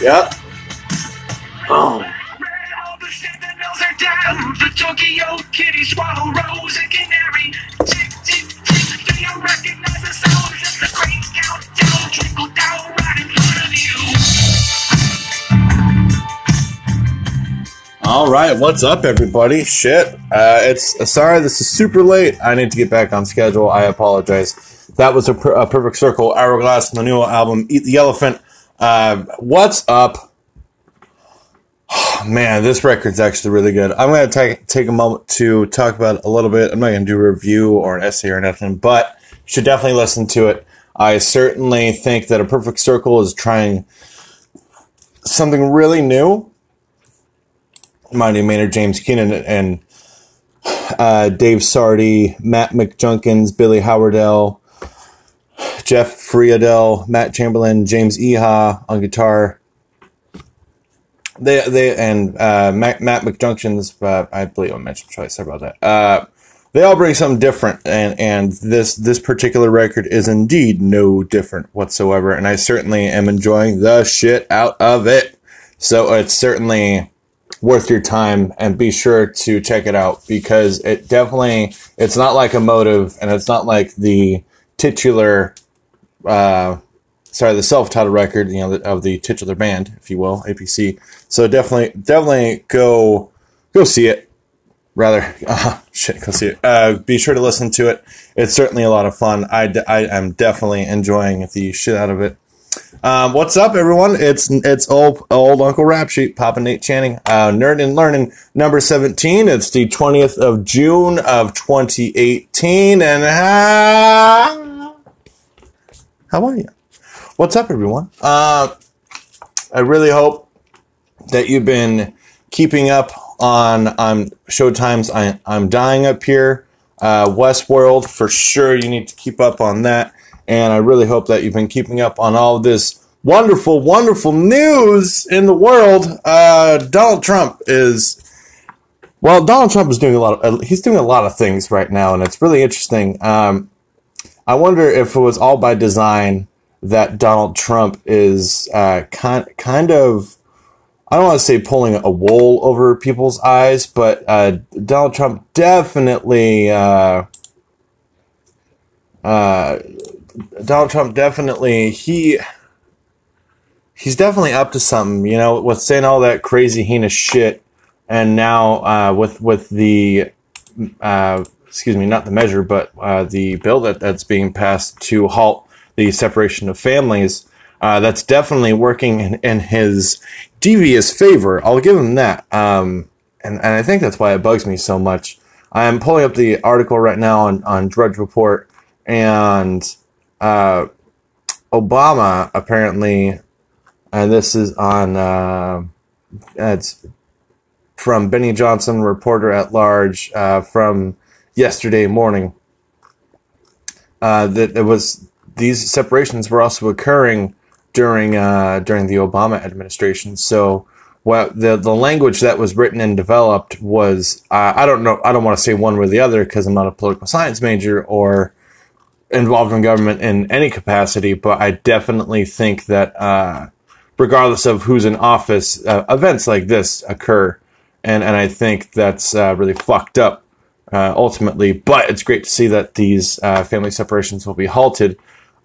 Yep. The sentinels are down. The Tokyo kitty swallow rose and canary. Tick, tick, tick. Do you recognize the sounds as the cranes count? Trickle down right in front of you. All right, what's up, everybody? Shit, uh, it's uh, sorry this is super late. I need to get back on schedule. I apologize. That was a, per- a perfect circle. Hourglass, the new album, Eat the Elephant. Uh, what's up? Man, this record's actually really good. I'm gonna take take a moment to talk about it a little bit. I'm not gonna do a review or an essay or nothing, but you should definitely listen to it. I certainly think that a perfect circle is trying something really new. Monty Maynard, James Keenan, and uh, Dave Sardy, Matt McJunkins, Billy Howerdel, Jeff Friedl, Matt Chamberlain, James Iha on guitar. They they and uh, Matt, Matt McJunkins, uh, I believe I mentioned twice. Sorry about that. Uh, they all bring something different, and and this this particular record is indeed no different whatsoever. And I certainly am enjoying the shit out of it. So it's certainly worth your time and be sure to check it out because it definitely it's not like a motive and it's not like the titular uh sorry the self-titled record you know of the titular band if you will apc so definitely definitely go go see it. Rather uh, shit go see it. Uh be sure to listen to it. It's certainly a lot of fun. I d- I am definitely enjoying the shit out of it. Um, what's up, everyone? It's it's old old Uncle Rap Sheet, Papa Nate Channing, uh, Nerd and Learning, number seventeen. It's the twentieth of June of twenty eighteen, and how how are you? What's up, everyone? Uh, I really hope that you've been keeping up on um, Showtime's I, I'm Dying Up Here, uh, Westworld for sure. You need to keep up on that. And I really hope that you've been keeping up on all this wonderful, wonderful news in the world. Uh, Donald Trump is, well, Donald Trump is doing a lot of, he's doing a lot of things right now, and it's really interesting. Um, I wonder if it was all by design that Donald Trump is uh, kind, kind of, I don't want to say pulling a wool over people's eyes, but uh, Donald Trump definitely. Uh, uh, Donald Trump definitely he he's definitely up to something, you know, with saying all that crazy heinous shit, and now uh, with with the uh, excuse me, not the measure, but uh, the bill that that's being passed to halt the separation of families. Uh, that's definitely working in, in his devious favor. I'll give him that. Um, and, and I think that's why it bugs me so much. I'm pulling up the article right now on, on Drudge Report, and uh, Obama apparently, and this is on, uh, it's from Benny Johnson, reporter at large, uh, from yesterday morning. Uh, that it was these separations were also occurring during uh, during the Obama administration. So, what the the language that was written and developed was uh, I don't know I don't want to say one way or the other because I'm not a political science major or involved in government in any capacity, but I definitely think that uh, regardless of who's in office, uh, events like this occur, and and I think that's uh, really fucked up uh, ultimately. But it's great to see that these uh, family separations will be halted.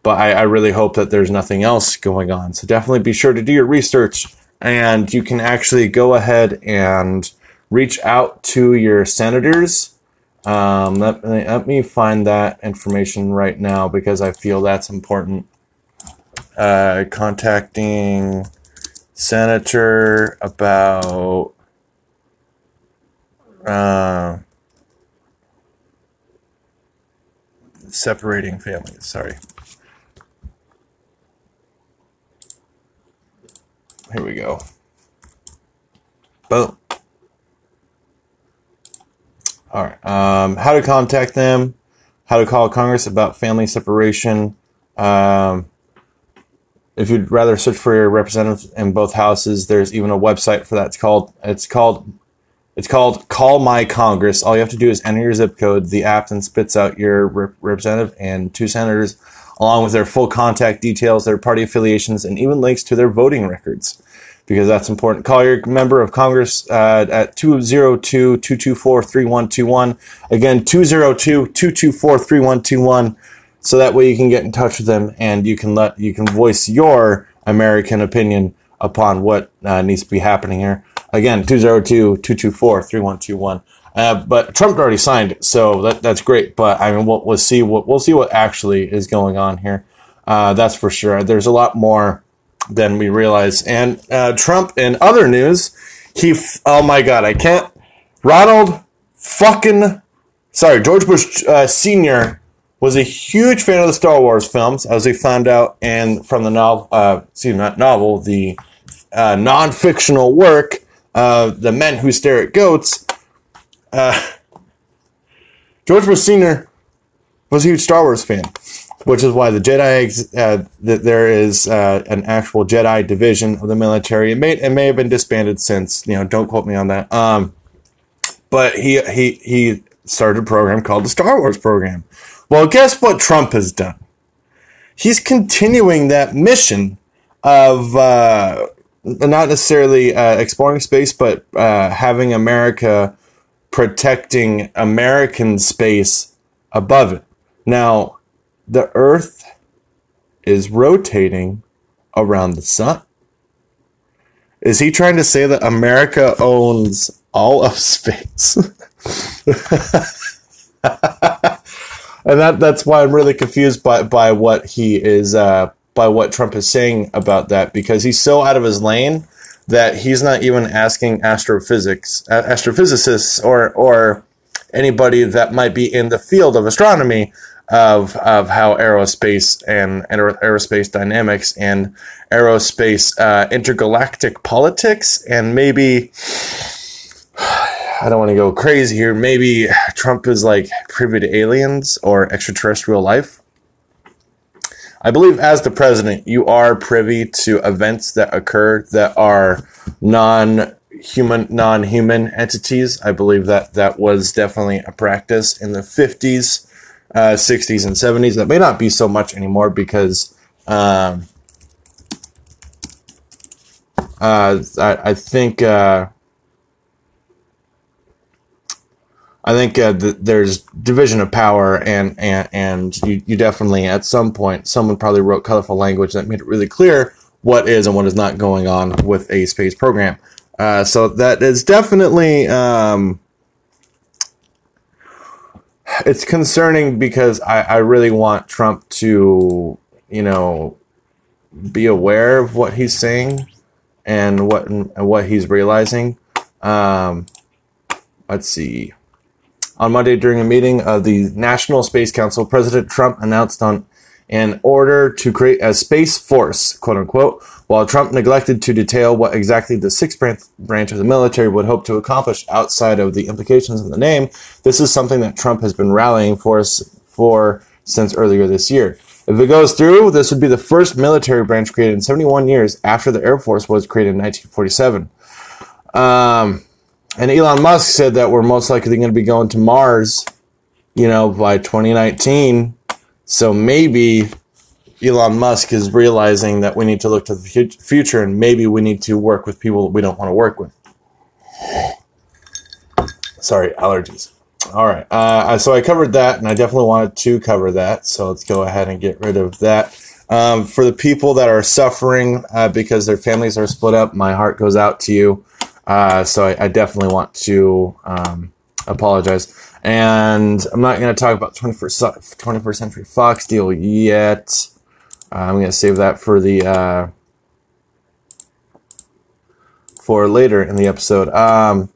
But I, I really hope that there's nothing else going on. So definitely be sure to do your research, and you can actually go ahead and reach out to your senators. Um, let, me- let me find that information right now because I feel that's important. Uh, contacting senator about uh, separating families. Sorry. Here we go. Boom. All right. Um, how to contact them? How to call Congress about family separation? Um, if you'd rather search for your representative in both houses, there's even a website for that. It's called it's called it's called Call My Congress. All you have to do is enter your zip code. The app then spits out your rep- representative and two senators along with their full contact details, their party affiliations, and even links to their voting records. Because that's important. Call your member of Congress uh, at 202 224 3121. Again, 202 224 3121. So that way you can get in touch with them and you can let you can voice your American opinion upon what uh, needs to be happening here. Again, 202 224 3121. Uh, but Trump already signed it, so that, that's great. But I mean, we'll, we'll see what we'll see what actually is going on here. Uh, that's for sure. There's a lot more than we realize. And uh, Trump, in other news, he f- oh my god, I can't. Ronald fucking sorry, George Bush uh, Senior was a huge fan of the Star Wars films, as we found out, and from the novel, uh, not novel, the uh, non-fictional work, uh, "The Men Who Stare at Goats." Uh, George Bush Senior was a huge Star Wars fan, which is why the Jedi uh, that there is uh, an actual Jedi division of the military. It may it may have been disbanded since. You know, don't quote me on that. Um, but he he he started a program called the Star Wars program. Well, guess what Trump has done? He's continuing that mission of uh, not necessarily uh, exploring space, but uh, having America protecting American space above it. Now, the Earth is rotating around the sun. Is he trying to say that America owns all of space? and that that's why I'm really confused by by what he is uh, by what Trump is saying about that because he's so out of his lane that he's not even asking astrophysics astrophysicists or or anybody that might be in the field of astronomy of of how aerospace and, and aerospace dynamics and aerospace uh, intergalactic politics and maybe I don't want to go crazy here. Maybe Trump is like privy to aliens or extraterrestrial life. I believe as the president, you are privy to events that occur that are non-human, non-human entities. I believe that that was definitely a practice in the 50s, uh, 60s, and 70s. That may not be so much anymore because um, uh, I, I think. Uh, I think uh, th- there's division of power, and and and you, you definitely at some point someone probably wrote colorful language that made it really clear what is and what is not going on with a space program. Uh, so that is definitely um, it's concerning because I, I really want Trump to you know be aware of what he's saying and what and what he's realizing. Um, let's see. On Monday, during a meeting of the National Space Council, President Trump announced on an order to create a space force, quote unquote, while Trump neglected to detail what exactly the sixth branch of the military would hope to accomplish outside of the implications of the name. This is something that Trump has been rallying for, for since earlier this year. If it goes through, this would be the first military branch created in 71 years after the Air Force was created in 1947. Um, and Elon Musk said that we're most likely going to be going to Mars, you know, by 2019. So maybe Elon Musk is realizing that we need to look to the future and maybe we need to work with people that we don't want to work with. Sorry, allergies. All right. Uh, so I covered that and I definitely wanted to cover that. So let's go ahead and get rid of that. Um, for the people that are suffering uh, because their families are split up, my heart goes out to you. Uh, so I, I, definitely want to um, apologize. And I'm not going to talk about 21st, 21st Century Fox deal yet. Uh, I'm going to save that for the uh, for later in the episode. Um,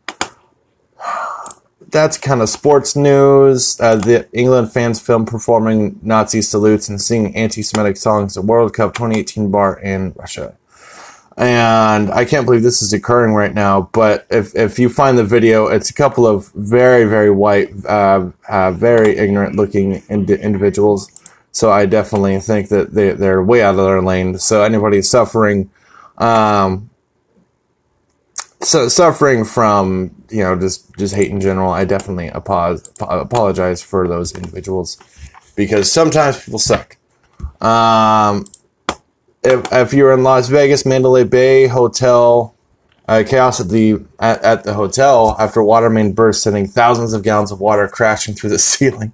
that's kind of sports news. Uh, the England fans film performing Nazi salutes and singing anti-Semitic songs at World Cup 2018 bar in Russia and I can't believe this is occurring right now. But if if you find the video, it's a couple of very very white, uh, uh, very ignorant looking ind- individuals. So I definitely think that they they're way out of their lane. So anybody suffering, um, so suffering from you know just just hate in general, I definitely apologize apologize for those individuals because sometimes people suck. Um, if, if you're in Las Vegas, Mandalay Bay Hotel, uh, chaos at the at, at the hotel after water main burst, sending thousands of gallons of water crashing through the ceiling.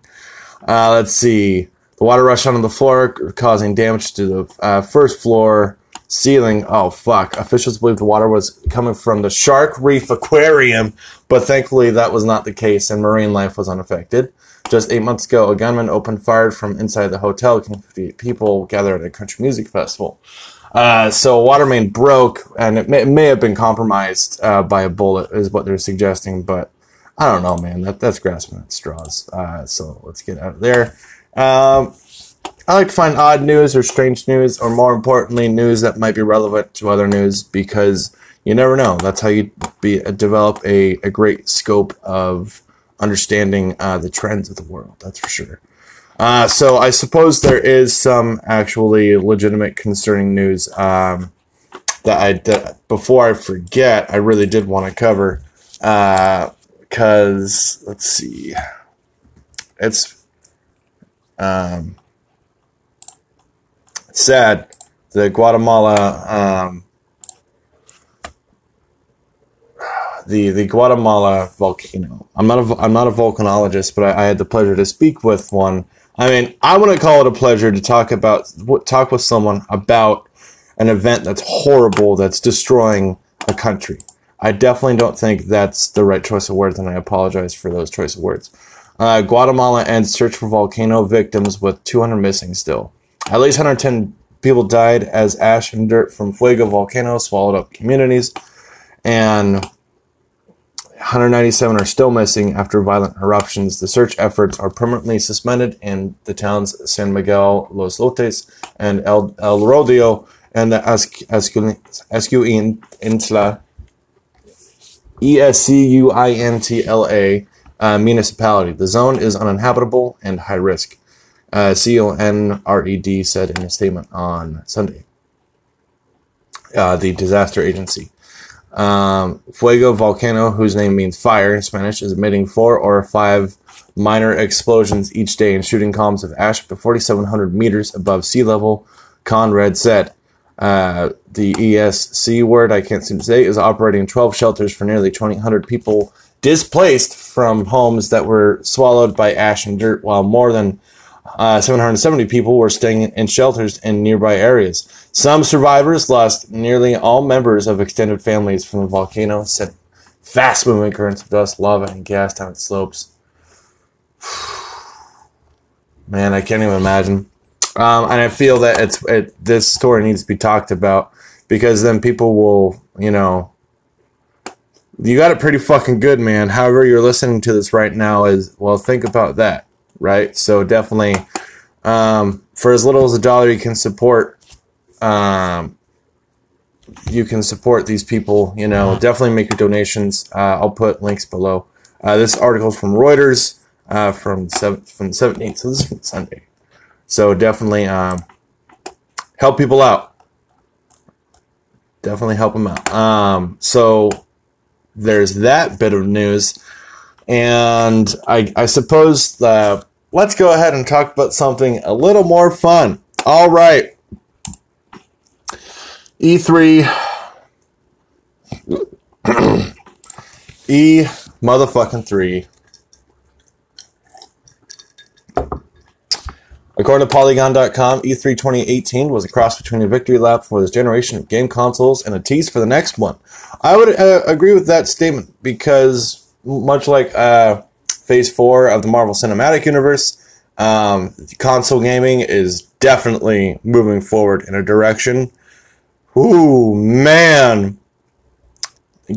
Uh, let's see. The water rushed onto the floor, causing damage to the uh, first floor ceiling. Oh, fuck. Officials believe the water was coming from the Shark Reef Aquarium, but thankfully that was not the case and marine life was unaffected. Just eight months ago, a gunman opened fire from inside the hotel, killing 50 people gathered at a country music festival. Uh, so water main broke, and it may, it may have been compromised uh, by a bullet, is what they're suggesting. But I don't know, man. That that's grasping at straws. Uh, so let's get out of there. Um, I like to find odd news or strange news, or more importantly, news that might be relevant to other news because you never know. That's how you be develop a, a great scope of understanding uh, the trends of the world. That's for sure. Uh, so I suppose there is some actually legitimate concerning news um, that I that before I forget, I really did want to cover because let's see, it's um, sad. The Guatemala um, the the Guatemala volcano. I'm not a I'm not a volcanologist, but I, I had the pleasure to speak with one. I mean, I want to call it a pleasure to talk about talk with someone about an event that's horrible, that's destroying a country. I definitely don't think that's the right choice of words, and I apologize for those choice of words. Uh, Guatemala ends search for volcano victims with 200 missing still. At least 110 people died as ash and dirt from Fuego volcano swallowed up communities, and 197 are still missing after violent eruptions. The search efforts are permanently suspended in the towns San Miguel, Los Lotes, and El, El Rodeo, and the Escuintla, E S C U I N T L A uh, municipality. The zone is uninhabitable and high risk. Uh, CONRED said in a statement on Sunday. Uh, the disaster agency. Um, Fuego volcano, whose name means fire in Spanish, is emitting four or five minor explosions each day and shooting columns of ash up to 4,700 meters above sea level. CONRED said. Uh, the ESC word I can't seem to say is operating 12 shelters for nearly 2,800 people displaced from homes that were swallowed by ash and dirt, while more than uh, 770 people were staying in shelters in nearby areas. Some survivors lost nearly all members of extended families from the volcano, sent fast moving currents of dust, lava, and gas down its slopes. Man, I can't even imagine. Um, and I feel that it's it, this story needs to be talked about because then people will, you know, you got it pretty fucking good, man. However, you're listening to this right now is well, think about that, right? So definitely, um, for as little as a dollar, you can support. Um, you can support these people. You know, definitely make your donations. Uh, I'll put links below. Uh, this article is from Reuters uh, from seven, from the seventeenth. So this is from Sunday. So definitely um, help people out. Definitely help them out. Um, so there's that bit of news. And I, I suppose uh, let's go ahead and talk about something a little more fun. All right. E3. E motherfucking 3. According to Polygon.com, E3 2018 was a cross between a victory lap for this generation of game consoles and a tease for the next one. I would uh, agree with that statement because, much like uh, Phase 4 of the Marvel Cinematic Universe, um, console gaming is definitely moving forward in a direction. Ooh, man.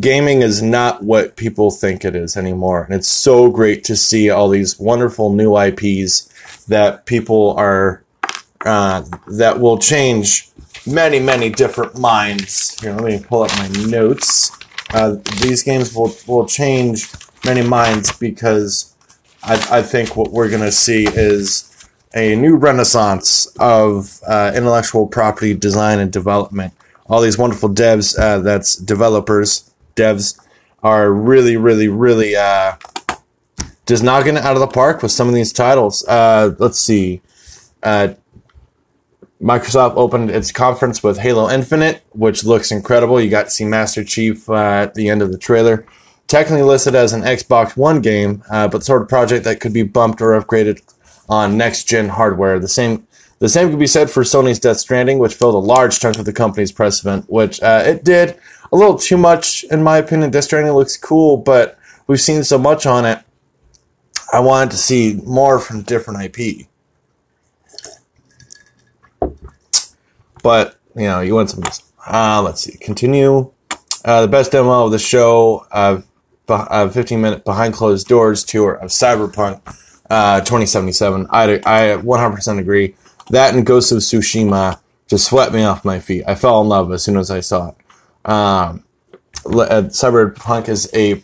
Gaming is not what people think it is anymore. And it's so great to see all these wonderful new IPs that people are uh, that will change many many different minds. Here, let me pull up my notes. Uh, these games will will change many minds because I, I think what we're gonna see is a new renaissance of uh, intellectual property design and development. All these wonderful devs, uh, that's developers, devs, are really, really, really uh, just knocking it out of the park with some of these titles. Uh, let's see. Uh, Microsoft opened its conference with Halo Infinite, which looks incredible. You got to see Master Chief uh, at the end of the trailer. Technically listed as an Xbox One game, uh, but sort of project that could be bumped or upgraded on next gen hardware. The same the same could be said for Sony's Death Stranding, which filled a large chunk of the company's press event, which uh, it did a little too much, in my opinion. Death Stranding looks cool, but we've seen so much on it. I wanted to see more from different IP. But, you know, you want some. Uh, let's see. Continue. Uh, the best demo of the show, uh, a 15 minute behind closed doors tour of Cyberpunk uh, 2077. I, I 100% agree. That and Ghost of Tsushima just swept me off my feet. I fell in love as soon as I saw it. Um, uh, Cyberpunk is a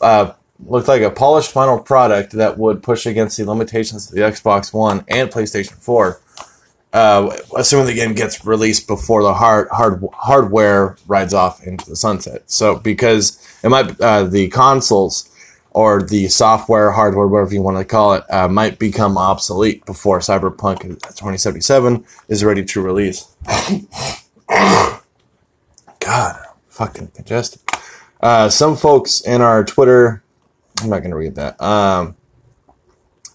uh, looked like a polished final product that would push against the limitations of the Xbox One and PlayStation 4. Uh, assuming the game gets released before the hard, hard hardware rides off into the sunset. So because it might uh, the consoles or the software, hardware, whatever you want to call it, uh, might become obsolete before Cyberpunk 2077 is ready to release. God, fucking congested. Uh, some folks in our Twitter, I'm not going to read that. Um,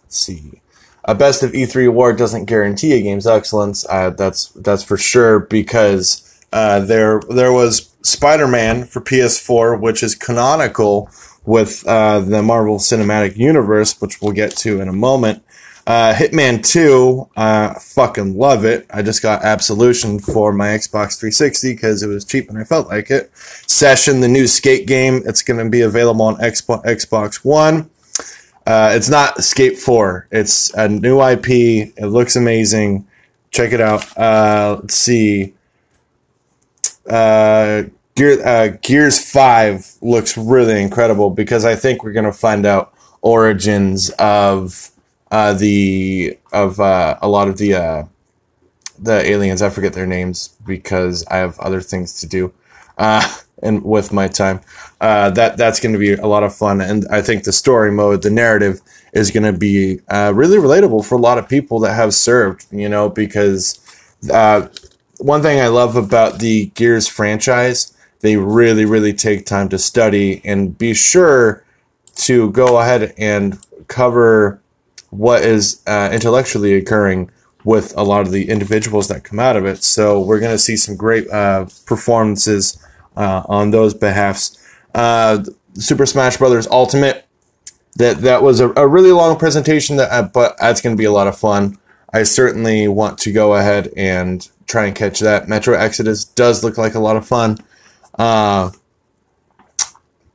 let's see. A best of E3 award doesn't guarantee a game's excellence. Uh, that's that's for sure because uh, there there was Spider-Man for PS4, which is canonical with uh, the Marvel Cinematic Universe, which we'll get to in a moment. Uh, Hitman 2, uh, fucking love it. I just got Absolution for my Xbox 360 because it was cheap and I felt like it. Session, the new skate game, it's going to be available on Xbox One. Uh, it's not Escape 4, it's a new IP. It looks amazing. Check it out. Uh, let's see. Uh, Gear, uh, Gears 5 looks really incredible because I think we're going to find out origins of uh, the of uh, a lot of the the aliens. I forget their names because I have other things to do and with my time. Uh, that that's going to be a lot of fun, and I think the story mode, the narrative, is going to be uh, really relatable for a lot of people that have served. You know, because uh, one thing I love about the Gears franchise, they really really take time to study and be sure to go ahead and cover what is uh, intellectually occurring with a lot of the individuals that come out of it. So we're going to see some great uh, performances uh, on those behalfs. Uh, Super Smash Brothers Ultimate. That that was a, a really long presentation, that uh, but that's going to be a lot of fun. I certainly want to go ahead and try and catch that. Metro Exodus does look like a lot of fun. Uh,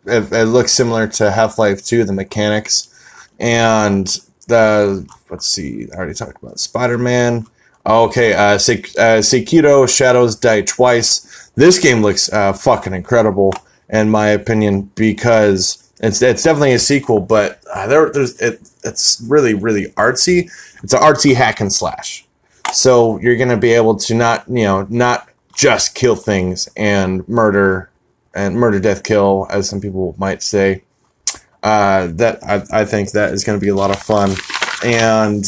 it, it looks similar to Half Life 2, the mechanics. And the let's see, I already talked about Spider Man. Okay, uh, Sek- uh, Sekiro Shadows Die Twice. This game looks uh, fucking incredible, in my opinion, because it's it's definitely a sequel, but uh, there there's it, it's really really artsy. It's an artsy hack and slash, so you're gonna be able to not you know not just kill things and murder and murder death kill, as some people might say. Uh, that I, I think that is going to be a lot of fun. And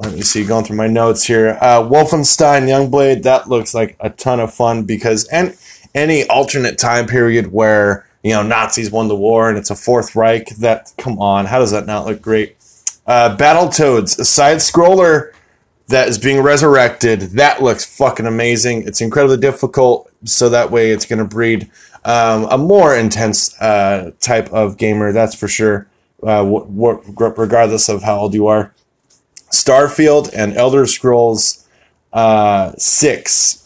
let me see, going through my notes here. Uh, Wolfenstein Youngblood, that looks like a ton of fun because and any alternate time period where you know Nazis won the war and it's a Fourth Reich, that come on, how does that not look great? Uh, Battletoads, a side scroller that is being resurrected. That looks fucking amazing. It's incredibly difficult, so that way it's going to breed um, a more intense uh, type of gamer. That's for sure. Uh, w- w- regardless of how old you are. Starfield and Elder Scrolls uh, Six.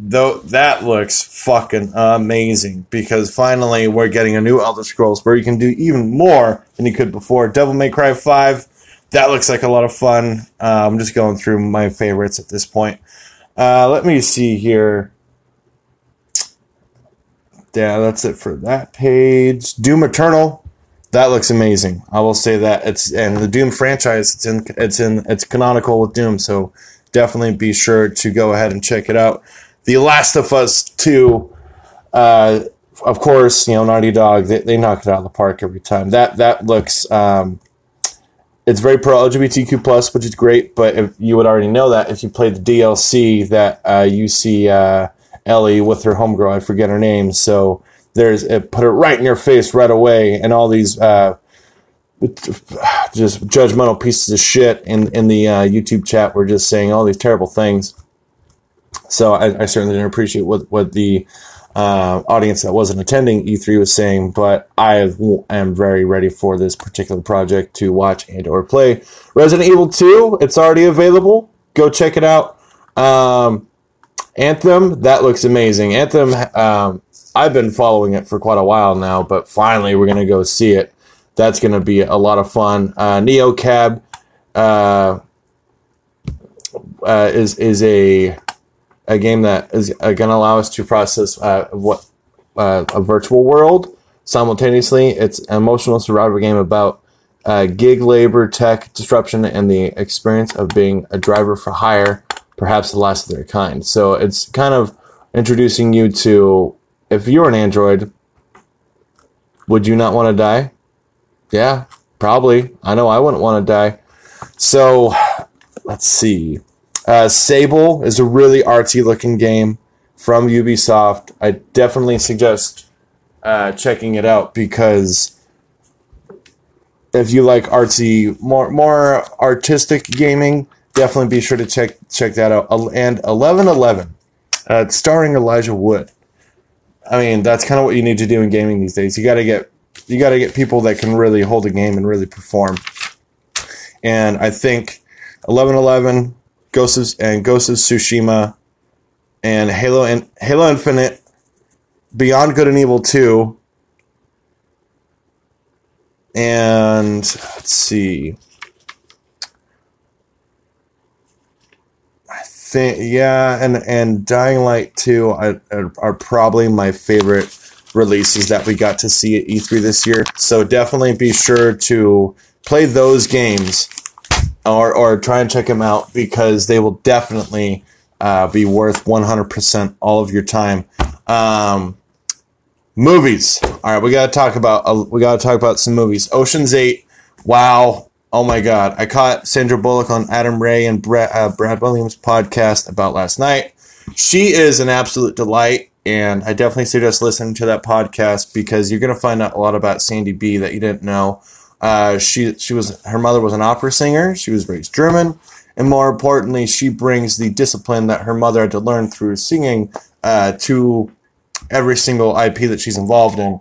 Though that looks fucking amazing because finally we're getting a new Elder Scrolls where you can do even more than you could before. Devil May Cry Five that looks like a lot of fun. Uh, I'm just going through my favorites at this point. Uh, let me see here. Yeah, that's it for that page. Doom Eternal, that looks amazing. I will say that it's and the Doom franchise. It's in it's in it's canonical with Doom, so definitely be sure to go ahead and check it out. The Last of Us Two, uh, of course, you know Naughty Dog. They, they knock it out of the park every time. That that looks. Um, it's very pro LGBTQ plus, which is great. But if you would already know that if you played the DLC, that uh, you see uh, Ellie with her homegirl, I forget her name. So there's it put it right in your face right away, and all these uh, just judgmental pieces of shit in in the uh, YouTube chat were just saying all these terrible things. So I, I certainly didn't appreciate what what the uh, audience that wasn't attending E3 was saying, but I am very ready for this particular project to watch and or play. Resident Evil 2, it's already available. Go check it out. Um, Anthem, that looks amazing. Anthem, um, I've been following it for quite a while now, but finally we're gonna go see it. That's gonna be a lot of fun. Uh, Neo Cab uh, uh, is is a a game that is uh, going to allow us to process uh, what uh, a virtual world simultaneously. It's an emotional survival game about gig labor, tech disruption, and the experience of being a driver for hire, perhaps the last of their kind. So it's kind of introducing you to if you're an android, would you not want to die? Yeah, probably. I know I wouldn't want to die. So let's see. Uh, Sable is a really artsy looking game from Ubisoft. I definitely suggest uh, checking it out because if you like artsy, more more artistic gaming, definitely be sure to check check that out. And Eleven Eleven, uh, starring Elijah Wood. I mean, that's kind of what you need to do in gaming these days. You got to get you got to get people that can really hold a game and really perform. And I think Eleven Eleven Ghost of, and Ghost of Tsushima, and Halo and Halo Infinite, Beyond Good and Evil Two, and let's see. Think yeah, and and Dying Light Two are, are, probably my favorite releases that we got to see at E3 this year. So definitely be sure to play those games or or try and check them out because they will definitely uh, be worth 100% all of your time. Um, movies. All right, we got to talk about uh, we got to talk about some movies. Ocean's 8. Wow. Oh my god. I caught Sandra Bullock on Adam Ray and Brad, uh, Brad Williams podcast about last night. She is an absolute delight and I definitely suggest listening to that podcast because you're going to find out a lot about Sandy B that you didn't know. Uh, she she was her mother was an opera singer. She was raised German, and more importantly, she brings the discipline that her mother had to learn through singing uh, to every single IP that she's involved in.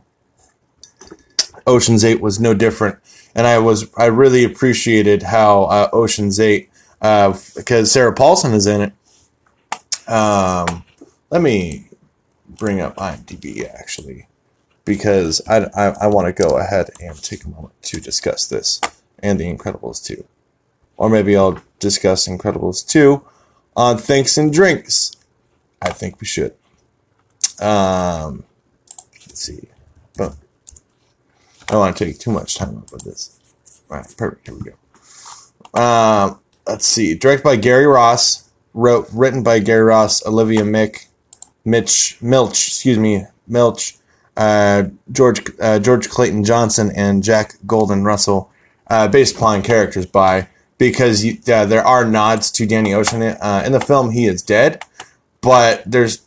Ocean's Eight was no different, and I was I really appreciated how uh, Ocean's Eight because uh, Sarah Paulson is in it. Um, let me bring up IMDb actually because I, I, I want to go ahead and take a moment to discuss this and The Incredibles 2. Or maybe I'll discuss Incredibles 2 on Thanks and Drinks. I think we should. Um, let's see. I don't want to take too much time up with this. All right, perfect. Here we go. Um, let's see. Directed by Gary Ross. Wrote, written by Gary Ross, Olivia Mick, Mitch Milch, excuse me, Milch, uh, George uh, George Clayton Johnson and Jack Golden Russell, uh, based upon characters by because you, there are nods to Danny Ocean uh, in the film. He is dead, but there's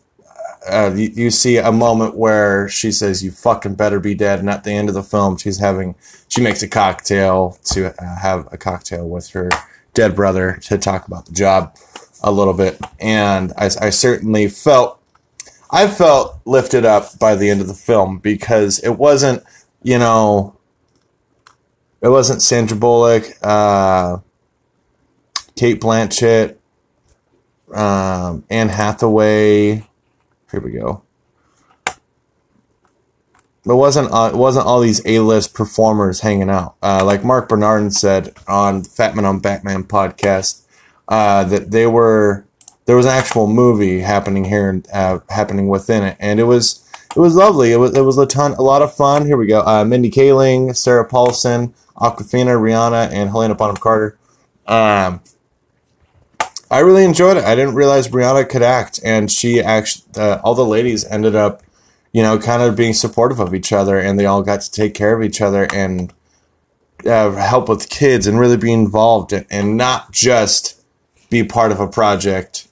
uh, you, you, see a moment where she says, "You fucking better be dead." And at the end of the film, she's having she makes a cocktail to uh, have a cocktail with her dead brother to talk about the job a little bit, and I, I certainly felt I felt lifted up by the end of the film because it wasn't, you know, it wasn't Sandra Bullock, uh, Cate Blanchett, um, Anne Hathaway. Here we go. But wasn't uh, wasn't all these A list performers hanging out. Uh, like Mark Bernardin said on Fat Man on Batman podcast, uh, that they were there was an actual movie happening here, uh, happening within it, and it was it was lovely. It was it was a ton, a lot of fun. Here we go. Uh, Mindy Kaling, Sarah Paulson, Awkwafina, Rihanna, and Helena Bonham Carter. Um, I really enjoyed it. I didn't realize Brianna could act, and she actually, uh, all the ladies ended up, you know, kind of being supportive of each other, and they all got to take care of each other, and uh, help with kids and really be involved and, and not just be part of a project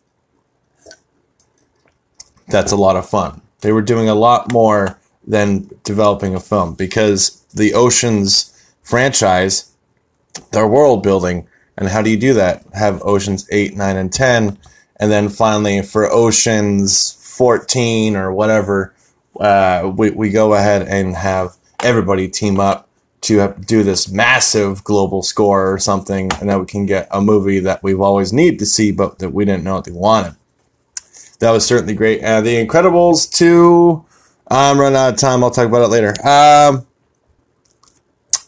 that's a lot of fun. They were doing a lot more than developing a film because the Oceans franchise, their world building, and how do you do that? Have Oceans 8, 9, and 10, and then finally for Oceans 14 or whatever, uh, we, we go ahead and have everybody team up to do this massive global score or something, and then we can get a movie that we've always needed to see, but that we didn't know what they wanted. That was certainly great. Uh, the Incredibles 2, I'm running out of time. I'll talk about it later. Um,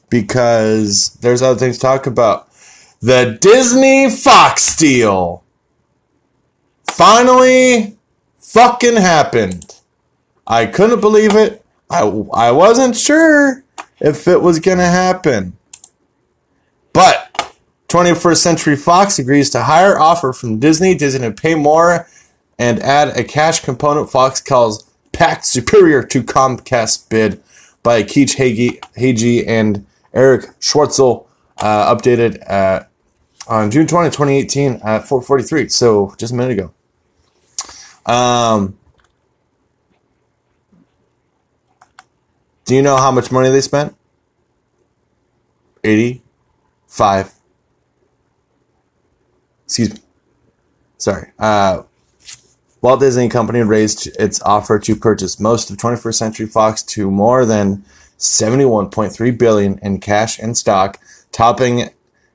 because there's other things to talk about. The Disney Fox deal finally fucking happened. I couldn't believe it. I, I wasn't sure if it was going to happen. But 21st Century Fox agrees to higher offer from Disney. Disney to pay more and add a cash component Fox calls pact superior to Comcast bid by Keach Hagey, and Eric Schwartzel, uh, updated uh, on June 20, 2018 at 443. So just a minute ago. Um, do you know how much money they spent? 85. Excuse me. Sorry. Uh, Walt Disney Company raised its offer to purchase most of 21st Century Fox to more than 71.3 billion in cash and stock, topping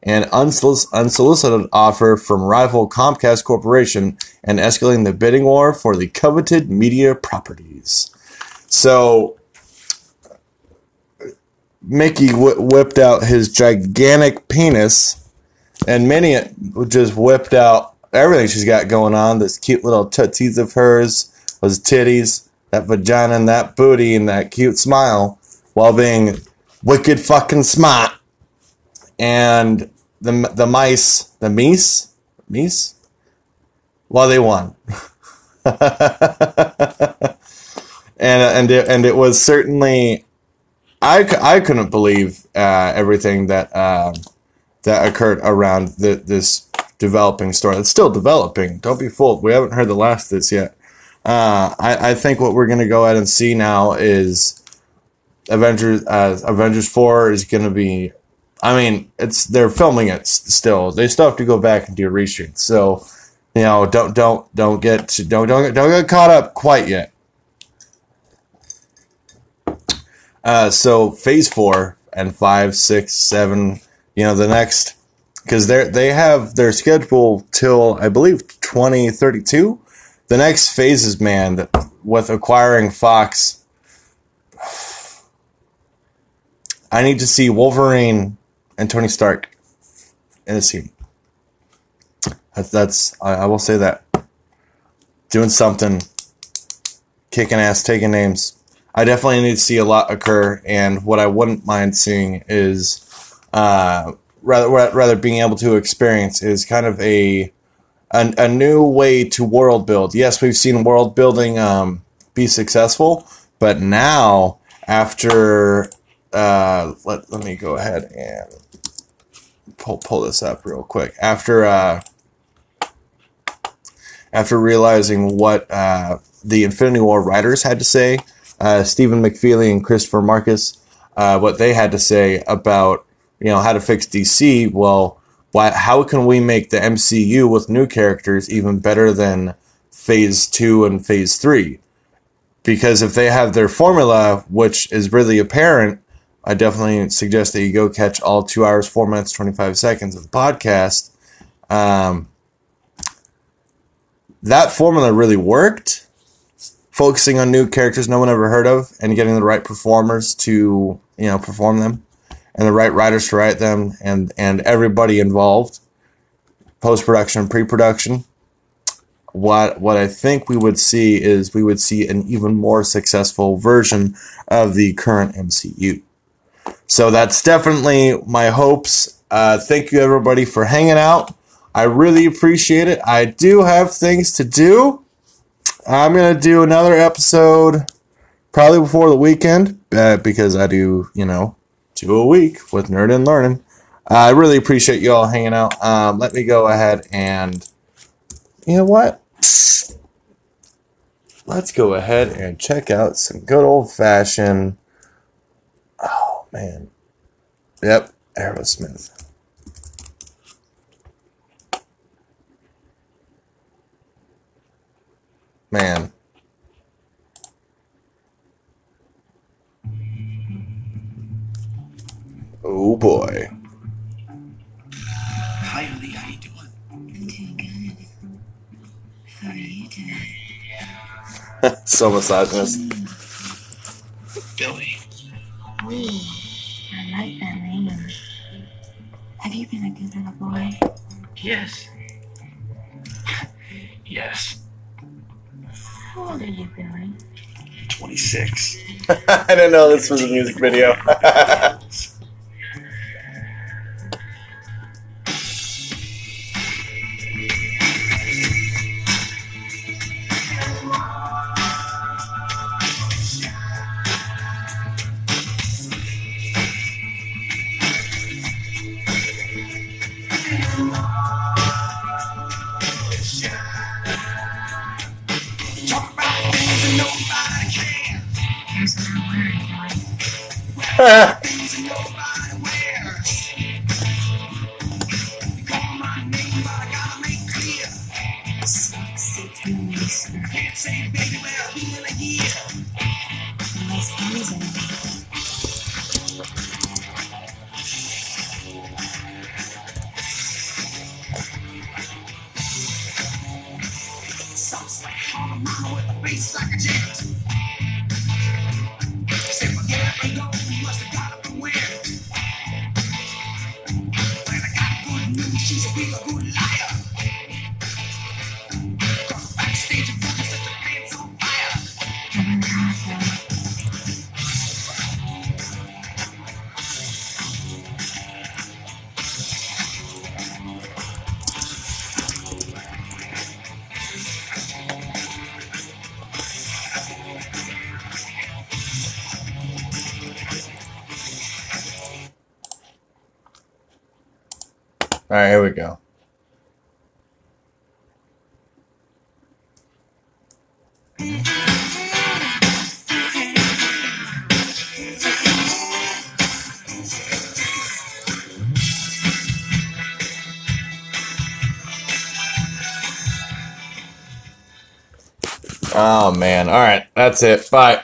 an unsolic- unsolicited offer from rival Comcast Corporation and escalating the bidding war for the coveted media properties. So Mickey wh- whipped out his gigantic penis, and Minnie just whipped out everything she's got going on. This cute little tootsies of hers, those titties, that vagina, and that booty, and that cute smile, while being wicked fucking smart. And the the mice, the meese, meese, well, they won. and and it, and it was certainly I, I couldn't believe uh, everything that uh, that occurred around the, this developing story. It's still developing. Don't be fooled. We haven't heard the last of this yet. Uh, I, I think what we're to go ahead and see now is Avengers. Uh, Avengers Four is going to be. I mean, it's they're filming it still. They still have to go back and do reshoots. So, you know, don't don't don't get don't don't don't get caught up quite yet. Uh, so phase four and five, six, seven, you know, the next because they they have their schedule till I believe twenty thirty two. The next phases, man, with acquiring Fox. I need to see Wolverine and Tony Stark in a scene. That's, that's I, I will say that doing something, kicking ass, taking names. I definitely need to see a lot occur, and what I wouldn't mind seeing is uh, rather rather being able to experience is kind of a a, a new way to world build. Yes, we've seen world building um, be successful, but now after uh, let let me go ahead and pull pull this up real quick. After uh, after realizing what uh, the Infinity War writers had to say, uh, Stephen McFeely and Christopher Markus, uh, what they had to say about you know how to fix DC. Well, why, how can we make the MCU with new characters even better than Phase Two and Phase Three? Because if they have their formula, which is really apparent, I definitely suggest that you go catch all two hours, four minutes, twenty five seconds of the podcast. Um, that formula really worked. Focusing on new characters no one ever heard of and getting the right performers to you know perform them and the right writers to write them and and everybody involved post production pre production what what I think we would see is we would see an even more successful version of the current MCU. So that's definitely my hopes. Uh, thank you, everybody, for hanging out. I really appreciate it. I do have things to do. I'm going to do another episode probably before the weekend uh, because I do, you know, two a week with Nerd and Learning. Uh, I really appreciate you all hanging out. Um, let me go ahead and, you know what? Let's go ahead and check out some good old fashioned. Oh, man. Yep, Aerosmith. Man. Oh boy. Hi, Lee. How you doing? I'm Doing good. How are you doing? so misogynist. Billy nightmare Raymond. Have you been a good little boy? Yes. yes. How old are you, Billy? 26. I didn't know this was a music video. beats like a jazz. we go. Oh man. All right. That's it. Bye.